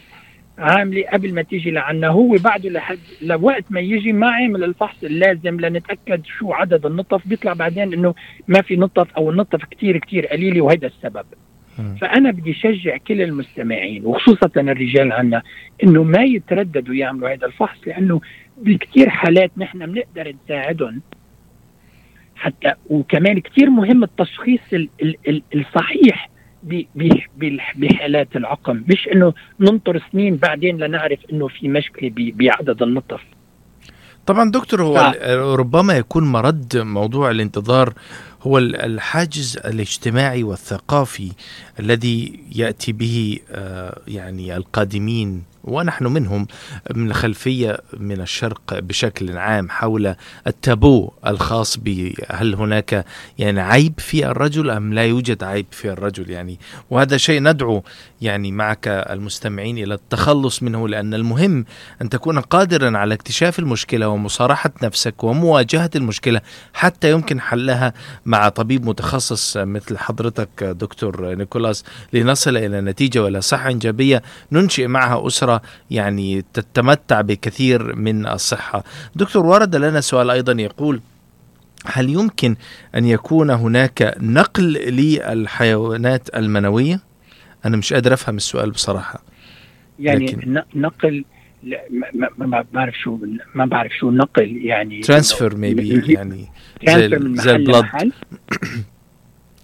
عاملة قبل ما تيجي لعنا. هو بعده لحد لوقت ما يجي ما عامل الفحص اللازم لنتأكد شو عدد النطف. بيطلع بعدين إنه ما في نطف أو النطف كتير كتير قليلة وهذا السبب. فأنا بدي شجع كل المستمعين وخصوصا الرجال عنا إنه ما يترددوا يعملوا هذا الفحص لأنه بكثير حالات نحن بنقدر نساعدهم حتى وكمان كثير مهم التشخيص ال ال ال الصحيح بحالات العقم. مش إنه ننطر سنين بعدين لنعرف إنه في مشكلة بعدد النطف. طبعا دكتور هو ف- ربما يكون مرد موضوع الانتظار هو ال- الحاجز الاجتماعي والثقافي الذي يأتي به آه، يعني القادمين ونحن منهم من الخلفيه من الشرق بشكل عام حول التابو الخاص بهل هناك يعني عيب في الرجل أم لا يوجد عيب في الرجل يعني؟ وهذا شيء ندعو يعني معك المستمعين إلى التخلص منه لأن المهم أن تكون قادرا على اكتشاف المشكلة ومصارحة نفسك ومواجهة المشكلة حتى يمكن حلها مع طبيب متخصص مثل حضرتك دكتور نيكولاس. لنصل إلى نتيجة ولا صحة ايجابيه ننشئ معها يعني تتمتع بكثير من الصحة. دكتور ورد لنا سؤال أيضا يقول هل يمكن أن يكون هناك نقل للحيوانات المنوية؟ أنا مش قادر أفهم السؤال بصراحة. يعني لكن- نقل لا، ما- ما ما- ما بعرف شو ما بعرف شو نقل يعني ترانسفير ميبي يعني زي زي البلد [CLEARS THROAT]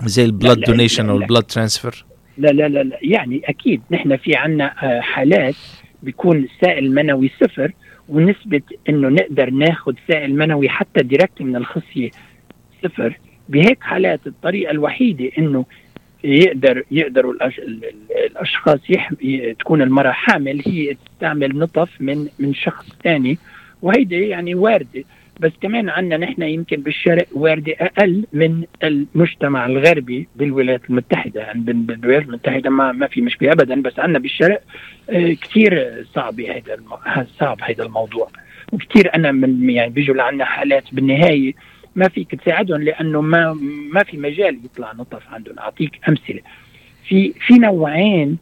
زي البلاد لا، دونيشن أو لا. البلاد ترانسفير لا لا لا لا يعني أكيد نحن في عنا آه، حالات بيكون السائل المنوي صفر ونسبة إنه نقدر ناخذ سائل منوي حتى ديركت من الخصية صفر. بهيك حالات الطريقة الوحيدة إنه يقدر يقدروا الأشخاص تكون المرأة حامل هي تستعمل نطف من من شخص ثاني وهيدي يعني واردة. بس كمان عندنا نحن يمكن بالشرق واردة أقل من المجتمع الغربي بالولايات المتحدة. يعني بال- بالولايات المتحدة ما ما في مشكلة أبدا بس عندنا بالشرق آه، كثير صعب هذا الم... صعب هذا الموضوع. وكثير أنا من يعني بيجوا لعنا حالات بالنهاية ما فيك تساعدهم لأنه ما ما في مجال يطلع نطف عندهم. أعطيك أمثلة. في في نوعين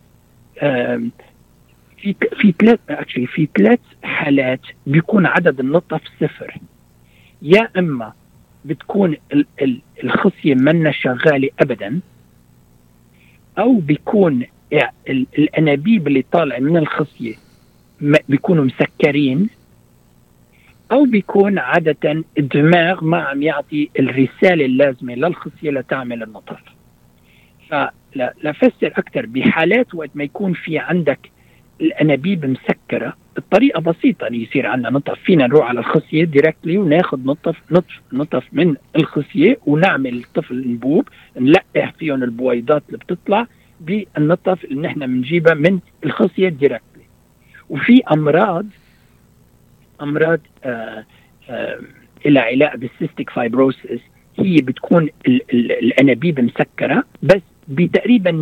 في في ثلاث اكشلي في ثلاث حالات بيكون عدد النطف صفر. يا أما بتكون ال- ال- الخصية منا شغالة ابدا أو بيكون ال- الأنابيب اللي طالع من الخصية بيكونوا مسكرين أو بيكون عادة الدماغ ما عم يعطي الرسالة اللازمة للخصية لتعمل النطف فلفسر أكثر بحالات وقت ما يكون في عندك الأنابيب مسكرة الطريقة بسيطة. اللي يصير عندنا نطف فينا نروح على الخصية ديركتلي وناخذ نطف نطف نطف من الخصية ونعمل الطفل انبوب نلقح فيهم البويضات اللي بتطلع بالنطف اللي نحن بنجيبها من الخصية directly وفي أمراض أمراض آه آه إلها علاقة بال cystic fibrosis هي بتكون ال ال الأنابيب مسكرة بس بتقريبا 100%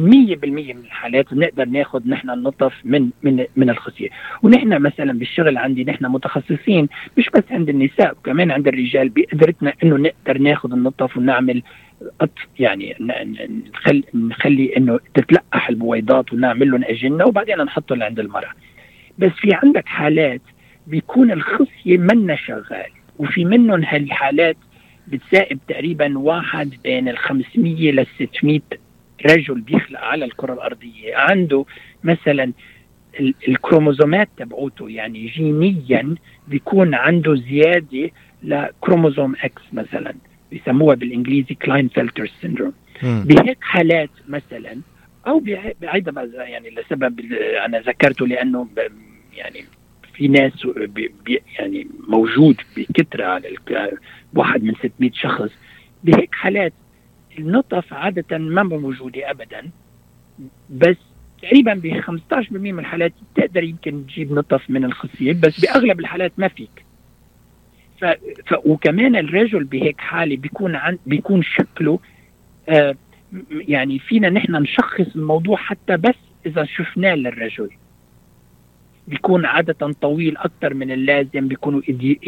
من الحالات بنقدر ناخذ نحن النطف من من من الخصية. ونحن مثلا بالشغل عندي نحن متخصصين مش بس عند النساء وكمان عند الرجال بقدرتنا إنه نقدر ناخذ النطف ونعمل يعني نخلي نخلي إنه تتلقح البويضات ونعمل لهم أجنة وبعدين نحطهم عند المرأة. بس في عندك حالات بيكون الخصية منا شغال وفي منهم هالحالات بتسائب تقريبا واحد بين ال 500 لل 600 رجل بيخلق على الكرة الأرضية عنده مثلا ال- الكروموزومات تبعوته يعني جينيا بيكون عنده زيادة لكروموزوم X مثلا بيسموها بالإنجليزي Klinefelter syndrome. بهيك حالات مثلا أو بع- بعيدا يعني لسبب أنا ذكرته لأنه يعني في ناس بي يعني موجود بكثره على واحد من 600 شخص بهيك حالات النطف عادة ما موجودة ابدا بس تقريبا ب 15% من الحالات تقدر يمكن تجيب نطف من الخصية بس بأغلب الحالات ما فيك. ف... ف... وكمان الرجل بهيك حالة بيكون عن... بيكون شكله آه يعني فينا نحن نشخص الموضوع حتى بس إذا شفناه للرجل. بيكون عادة طويل أكثر من اللازم بيكونوا إيدي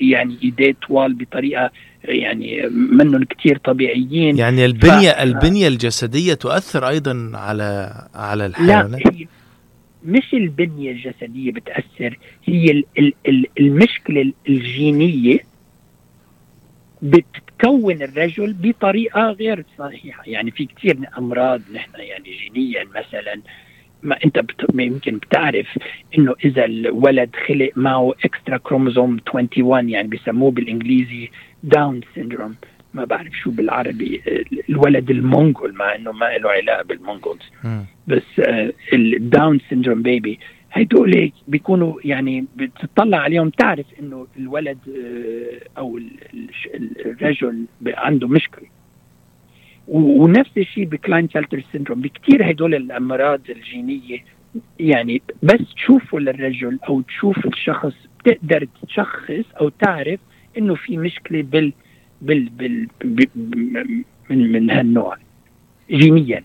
يعني إيديه طوال بطريقة يعني منهم كتير طبيعيين. يعني البنية ف- البنية الجسدية تؤثر أيضا على على لا الحيوانات؟ هي مش البنية الجسدية بتأثر هي ال ال ال المشكلة الجينية بتكون الرجل بطريقة غير صحيحة. يعني في كثير أمراض نحن يعني جينيا مثلا ما انت بت... يمكن بتعرف إنه إذا الولد خلق معه extra chromosome 21 يعني بيسموه بالإنجليزي Down syndrome ما بعرف شو بالعربي الولد المونغول مع إنه ما له علاقة بال Mongols. بس ال Down syndrome baby هدول بيكونوا يعني بتطلع عليهم تعرف إنه الولد آه، أو ال- ال- الرجل عنده مشكلة. ونفس الشيء ب Klinefelter syndrome. بكثير هدول الأمراض الجينية يعني بس تشوفه للرجل أو تشوف الشخص بتقدر تشخص أو تعرف إنه في مشكلة بال بال, بال من من هالنوع جينيا.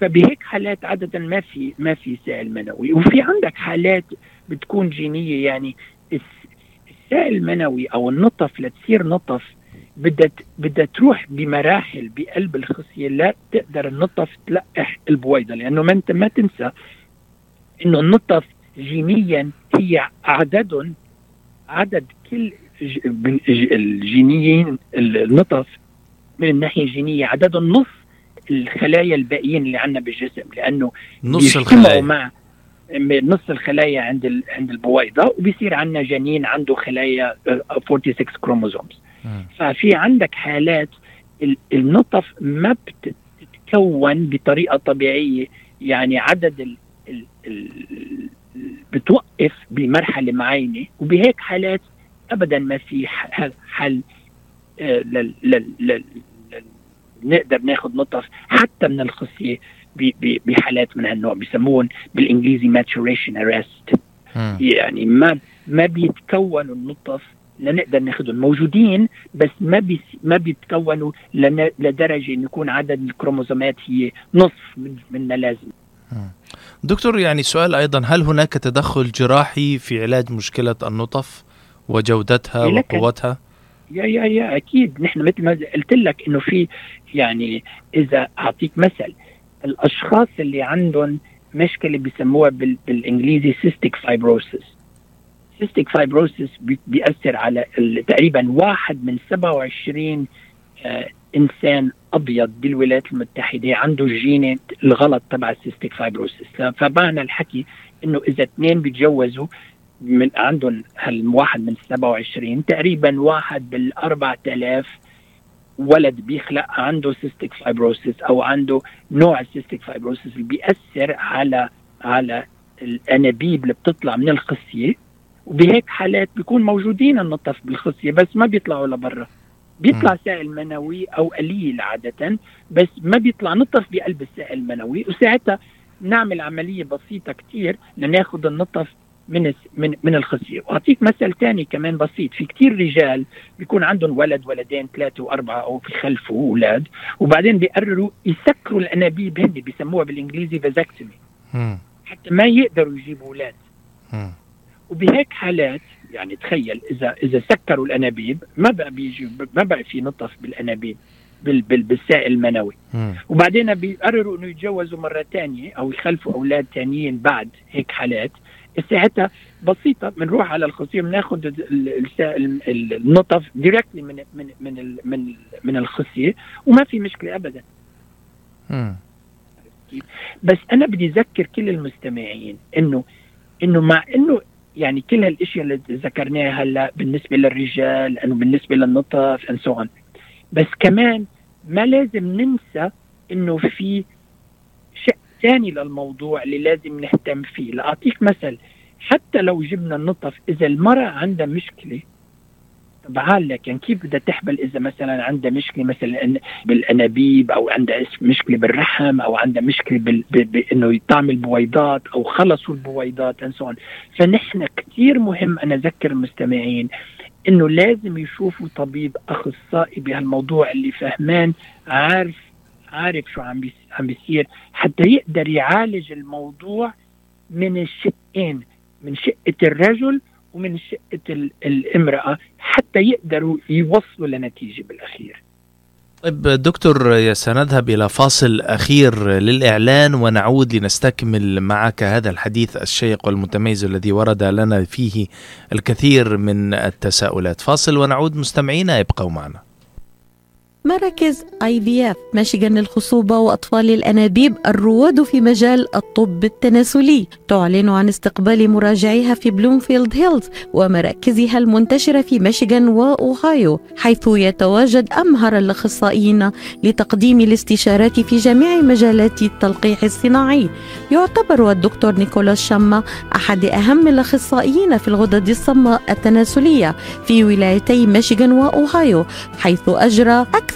فبهيك حالات عادة ما في ما في سائل منوي. وفي عندك حالات بتكون جينية يعني الس- السائل المنوي أو النطف لتصير نطف بدها بدها تروح بمراحل بقلب الخصية لا تقدر النطف تلقح البويضة لأنه ما أنت ما تنسى إنه النطف جينيا هي عدد عدد كل ج- الجينيين النطف من الناحية الجينية عددهم نص الخلايا الباقيين اللي عندنا بالجسم لأنه نص الخلايا مع نص الخلايا عند. عند البويضه وبيصير عندنا جنين عنده خلايا آه، 46 كروموزومز مم. ففي عندك حالات ال- النطف ما بتتكون بطريقة طبيعية. يعني عدد ال... ال... ال... بتوقف بمرحلة معينة وبهيك حالات ابدا ما في حل آه، لل... لل... نقدر ناخذ نطف حتى من الخصية بحالات من هالنوع بيسموهم بالإنجليزي maturation arrest. يعني ما ما بيتكونوا النطف لنقدر ناخذهم موجودين بس ما بي ما بيتكونوا لدرجة إنه يكون عدد الكروموزومات هي نصف من من لازم دكتور يعني سؤال أيضا هل هناك تدخل جراحي في علاج مشكلة النطف وجودتها لك. وقوتها؟ يا يا يا أكيد نحن مثل ما قلت لك إنه في يعني إذا أعطيك مثل الأشخاص اللي عندهم مشكلة بيسموها بال بالإنجليزي cystic fibrosis cystic fibrosis بيأثر على تقريبا واحد من 27 آه إنسان أبيض بالولايات المتحدة عنده الجين الغلط تبع ال cystic fibrosis فمعنى الحكي إنه إذا اثنين بيتجوزوا من عندهم هالواحد من 27 تقريبا واحد بال 4000 ولد بيخلق عنده cystic fibrosis أو عنده نوع ال cystic fibrosis اللي بيأثر على على الأنابيب اللي بتطلع من الخصية. وبهيك حالات بيكون موجودين النطف بالخصية بس ما بيطلعوا لبرا. بيطلع سائل منوي أو قليل عادة بس ما بيطلع نطف بقلب السائل المنوي وساعتها نعمل عملية بسيطة كتير لناخذ النطف من من من الخصية. وأعطيك مثل ثاني كمان بسيط. في كتير رجال بيكون عندهم ولد ولدين ثلاثة وأربعة أو بيخلفوا أولاد وبعدين بيقرروا يسكروا الأنابيب هن بيسموها بالإنجليزي فازكتومي. حتى ما يقدروا يجيبوا أولاد. وبهيك حالات يعني تخيل إذا إذا سكروا الأنابيب ما بقى بيجي ما بقى في نطف بالأنابيب بال بال بالسائل المنوي مم. وبعدين بيقرروا إنه يتجوزوا مرة ثانية أو يخلفوا أولاد ثانيين بعد هيك حالات ساعتها بسيطة بنروح على الخصيه بناخذ النطف دايركتلي من من من من من الخصية وما في مشكلة ابدا مم. بس أنا بدي أذكر كل المستمعين إنه إنه مع إنه يعني كل هالإشياء اللي ذكرناها هلا بالنسبة للرجال إنه بالنسبة للنطف so on. بس كمان ما لازم ننسى إنه في شيء ثاني للموضوع اللي لازم نهتم فيه. لأعطيك مثل حتى لو جبنا النطف إذا المرأة عندها مشكلة بعال لكن كيف بدها تحبل إذا مثلا عندها مشكلة مثلا بالأنابيب أو عندها مشكلة بالرحم أو عندها مشكلة بال... ب... بانه تعمل بويضات أو خلصوا البويضات on. فنحن كثير مهم أنا أذكر المستمعين إنه لازم يشوفوا طبيب أخصائي بهالموضوع اللي فهمان عارف عارف شو عم بيس... عم بيصير حتى يقدر يعالج الموضوع من الشقين من شقة الرجل ومن شقه ال- الامرأة حتى يقدروا يوصلوا لنتيجة بالأخير. طيب دكتور سنذهب إلى فاصل أخير للإعلان ونعود لنستكمل معك هذا الحديث الشيق والمتميز الذي ورد لنا فيه الكثير من التساؤلات. فاصل ونعود مستمعينا ابقوا معنا. مراكز IVF Michigan للخصوبة وأطفال الأنابيب الرواد في مجال الطب التناسلي. تعلن عن استقبال مراجعيها في بلومفيلد هيلز ومراكزها المنتشرة في ميشيغان وأوهايو حيث يتواجد أمهر الأخصائيين لتقديم الاستشارات في جميع مجالات التلقيح الصناعي. يعتبر الدكتور نيكولاس شما أحد أهم الأخصائيين في الغدد الصماء التناسلية في ولايتي ميشيغان وأوهايو حيث أجرى أكثر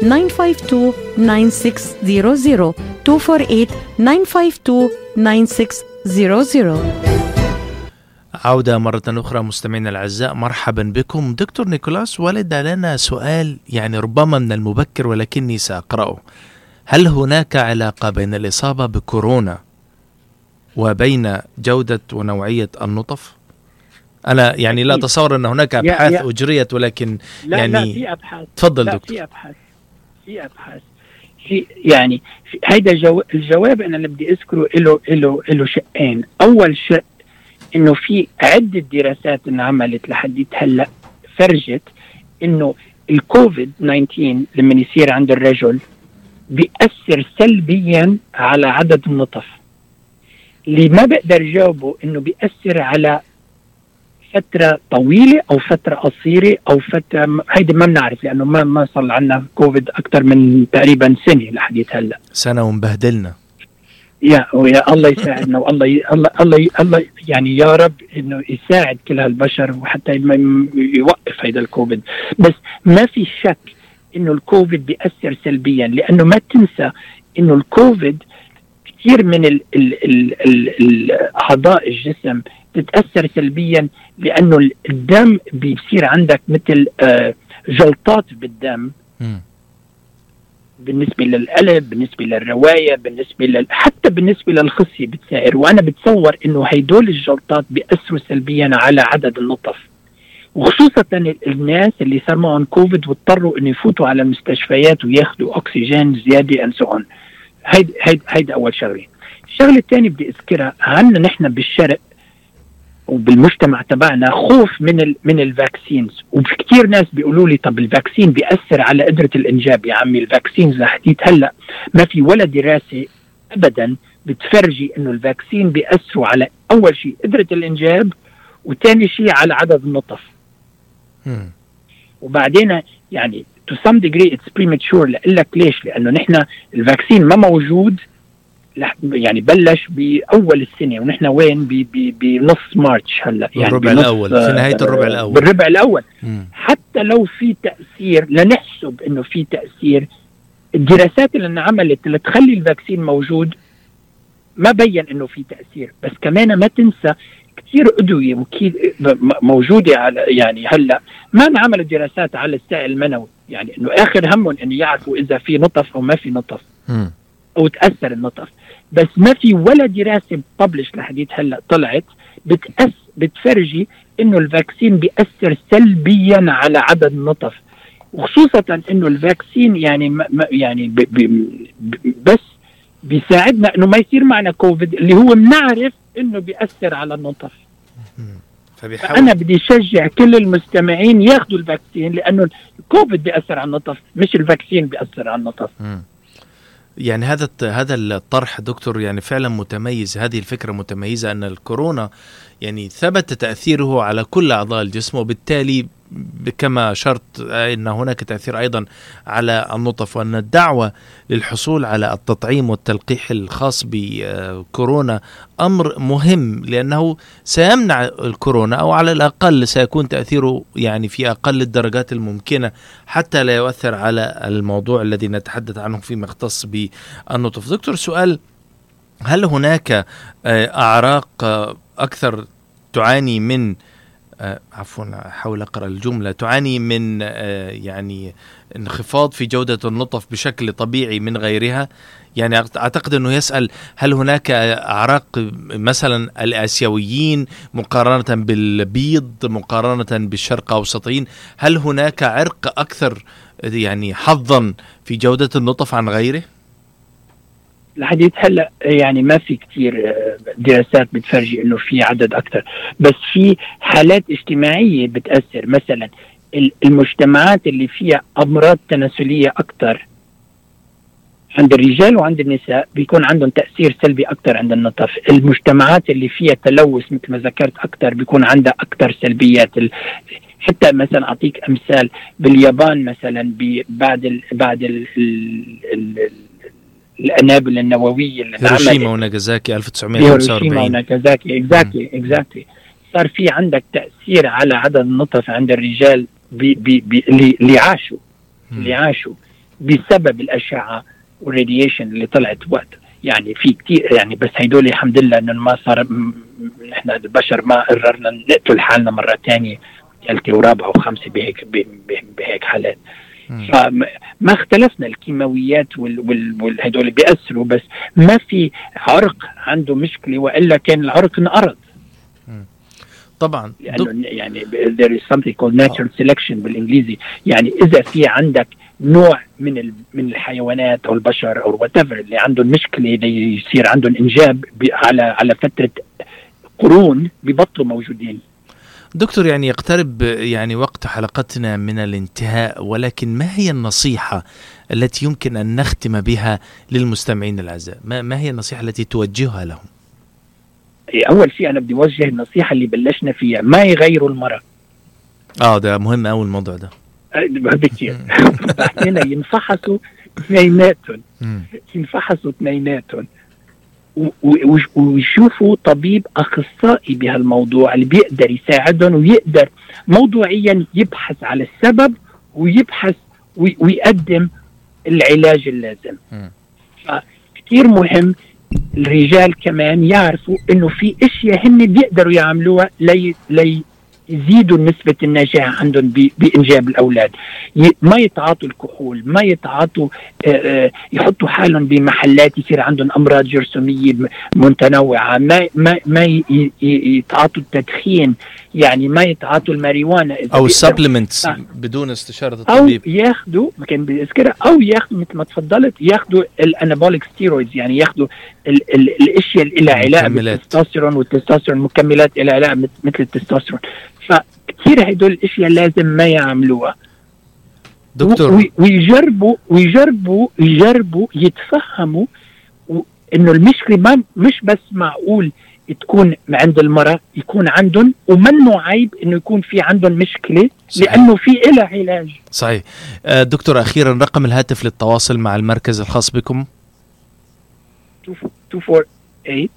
952 9600 248 952 9600 عودة مرة أخرى مستمعينا الأعزاء مرحبا بكم. دكتور نيكولاس ولد لنا سؤال يعني ربما من المبكر ولكني سأقرأه. هل هناك علاقة بين الإصابة بكورونا وبين جودة ونوعية النطف؟ أنا يعني لا. أتصور أن هناك أبحاث أجريت ولكن لا يعني لا في أبحاث. تفضل لا دكتور. في أبحاث. في أبحاث. في يعني في هيدا جو الجواب أنا اللي بدي أذكره له له له شقين. أول شق إنه في عدة دراسات انعملت لحديت هلأ فرجت إنه الكوفيد 19 لما يصير عند الرجل بيأثر سلبيا على عدد النطف. اللي ما بقدر جاوبه إنه بيأثر على فترة طويلة أو فترة قصيرة أو فترة هيدي ما بنعرف لأنه ما ما صار عندنا كوفيد أكثر من تقريبا سنة لحديث هلأ. سنة ومبهدلنا. يا ويا الله يساعدنا والله ي... الله الله ي... الله يعني يا رب إنه يساعد كل هالبشر وحتى ما يوقف هيدا الكوفيد. بس ما في شك إنه الكوفيد بيأثر سلبيا لأنه ما تنسى إنه الكوفيد كثير من ال... ال... ال... ال... ال... اعضاء الجسم تتأثر سلبيا لأنه ال- الدم بيصير عندك مثل آه، جلطات بالدم. مم. بالنسبة للقلب بالنسبة للرواية بالنسبة لل... حتى بالنسبة للخصية بتسائر وأنا بتصور إنه هيدول الجلطات بيأثروا سلبيا على عدد النطف. وخصوصا ال- الناس اللي صار معهم كوفيد واضطروا إنه يفوتوا على المستشفيات وياخذوا أكسجين زيادة and so هيدا هيدا أول شغلة. الشغلة الثانية بدي أذكرها. عندنا نحن بالشرق وبالمجتمع تبعنا خوف من ال من ال vaccines. وكثير ناس بيقولوا لي طب ال vaccine بيأثر على قدرة الإنجاب. يا عمي ال vaccines لحديت هلأ. ما في ولا دراسة ابدا بتفرجي إنه ال vaccine بيأثروا على أول شيء قدرة الإنجاب وثاني شيء على عدد النطف. وبعدين يعني to some degree it's premature لك ليش؟ لأنه نحن ال vaccine ما موجود يعني بلش بأول السنة ونحن وين بنص March هلأ يعني بالربع بنص، الأول، في نهاية آه، الربع الأول. بالربع الأول مم. حتى لو في تأثير لنحسب إنه في تأثير الدراسات اللي انعملت اللي تخلي ال vaccine موجود ما بين إنه في تأثير بس كمان ما تنسى كثير أدوية م- موجودة على يعني هلأ ما انعملوا دراسات على السائل المنوي يعني إنه آخر همهم إنه يعرفوا إذا في نطف أو ما في نطف مم. أو تأثر النطف بس ما في ولا دراسة ببلش لحديت هلأ طلعت بتأس بتفرجي إنه ال vaccine بيأثر سلبيا على عدد النطف. وخصوصا إنه ال vaccine يعني ما يعني ب ب ب بس بيساعدنا إنه ما يصير معنا كوفيد اللي هو بنعرف إنه بيأثر على النطف. فبيحاول. فأنا بدي اشجع كل المستمعين ياخذوا ال vaccine لأنه الكوفيد بيأثر على النطف مش ال vaccine بيأثر على النطف. يعني هذا هذا الطرح دكتور يعني فعلا متميز هذه الفكرة متميزة أن الكورونا يعني ثبت تأثيره على كل أعضاء الجسم وبالتالي كما أشرت أن هناك تأثير أيضا على النطف وأن الدعوة للحصول على التطعيم والتلقيح الخاص بكورونا أمر مهم لأنه سيمنع الكورونا أو على الأقل سيكون تأثيره يعني في أقل الدرجات الممكنة حتى لا يؤثر على الموضوع الذي نتحدث عنه فيما يختص بالنطف. دكتور سؤال هل هناك أعراق أكثر تعاني من آه عفوا احاول أقرأ الجملة. تعاني من آه يعني انخفاض في جودة النطف بشكل طبيعي من غيرها. يعني أعتقد أنه يسأل هل هناك أعراق مثلا الآسيويين مقارنة بالبيض مقارنة بالشرق أوسطيين؟ هل هناك عرق أكثر يعني حظا في جودة النطف عن غيره؟ لحديت هلا يعني ما في كثير دراسات بتفرجي إنه في عدد أكثر بس في حالات اجتماعية بتأثر. مثلا المجتمعات اللي فيها أمراض تناسلية أكثر عند الرجال وعند النساء بيكون عندهم تأثير سلبي أكثر عند النطف المجتمعات اللي فيها تلوث مثل ما ذكرت أكثر بيكون عندها أكثر سلبيات. حتى مثلا أعطيك أمثال باليابان مثلا بعد ال بعد ال ال القنابل النووية اللي هيروشيما وناجازاكي 1945 هيروشيما وناجازاكي exactly exactly صار في عندك تأثير على عدد النطف عند الرجال بي بي بي اللي, عاشوا. اللي عاشوا بسبب الأشعة وال radiation اللي طلعت وقت. يعني في كثير يعني بس هدول الحمد لله إنه ما صار نحن البشر ما قررنا نقتل حالنا مرة ثانية ثالثة ورابعة وخامسة بهيك بهيك حالات. فما اختلفنا الكيماويات والهدول بيأثروا بس ما في عرق عنده مشكلة وإلا كان العرق انقرض. طبعا. لأنه يعني there is something called natural selection بالإنجليزي. يعني إذا في عندك نوع من من الحيوانات أو البشر أو وات اللي عندهم مشكلة يصير عندهم إنجاب على على فترة قرون ببطلوا موجودين. دكتور يعني يقترب يعني وقت حلقتنا من الانتهاء ولكن ما هي النصيحة التي يمكن أن نختم بها للمستمعين الأعزاء؟ ما, ما هي النصيحة التي توجهها لهم؟ أول شيء أنا بدي أوجه النصيحة اللي بلشنا فيها ما يغيروا المرأة آه ده مهم أوي الموضوع ده. بكثير أحيانا [LAUGHS] [LAUGHS] ينفحصوا اثنيناتهم. ينفحصوا اثنيناتهم. ويشوفوا طبيب أخصائي بهالموضوع اللي بيقدر يساعدهم ويقدر موضوعيا يبحث على السبب ويبحث ويقدم العلاج اللازم. فكتير مهم الرجال كمان يعرفوا إنه في أشياء هن بيقدروا يعملوها لي لي يزيدوا نسبة النجاح عندهم بإنجاب الأولاد. ما يتعاطوا الكحول ما يتعاطوا يحطوا حالهم بمحلات يصير عندهم أمراض جرثومية متنوعة. ما ما ما يتعاطوا التدخين يعني ما يتعاطوا الماريوانا. أو ال supplements بدون استشارة الطبيب. أو ياخذوا كان بذكرها أو ياخذوا مثل ما تفضلت ياخذوا ال anabolic steroids يعني ياخذوا ال ال الأشياء اللي لها علاقة بالتستوستيرون والتستوستيرون مكملات لها علاقة مثل التستوستيرون. فكثير هدول الإشياء لازم ما يعملوها. دكتور. ويجربوا ويجربوا يجربوا يتفهموا إنه المشكلة ما مش بس معقول تكون عند المرأة يكون عندهم ومنه عيب إنه يكون في عندهم مشكلة صحيح. لأنه في لها علاج. صحيح. دكتور أخيرا رقم الهاتف للتواصل مع المركز الخاص بكم؟ 248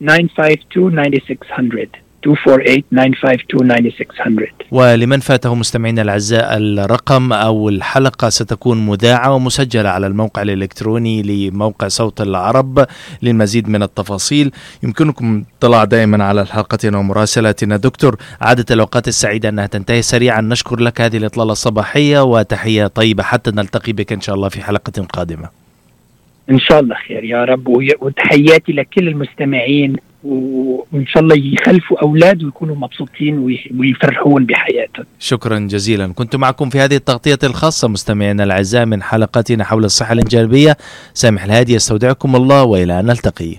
952 9600 248 ولمن فاته مستمعينا الأعزاء الرقم أو الحلقة ستكون مذاعة ومسجلة على الموقع الإلكتروني لموقع صوت العرب للمزيد من التفاصيل. يمكنكم الاطلاع دائما على حلقتنا ومراسلاتنا دكتور عادة الأوقات السعيدة أنها تنتهي سريعا. نشكر لك هذه الإطلالة الصباحية وتحية طيبة. حتى نلتقي بك إن شاء الله في حلقة قادمة. إن شاء الله خير يا رب وتحياتي لكل المستمعين. وإن شاء الله يخلفوا أولاد ويكونوا مبسوطين ويفرحون بحياتهم. شكرا جزيلا، كنت معكم في هذه التغطية الخاصة مستمعينا الأعزاء من حلقتنا حول الصحة الإنجابية، سامح الهادي يستودعكم الله وإلى أن نلتقي.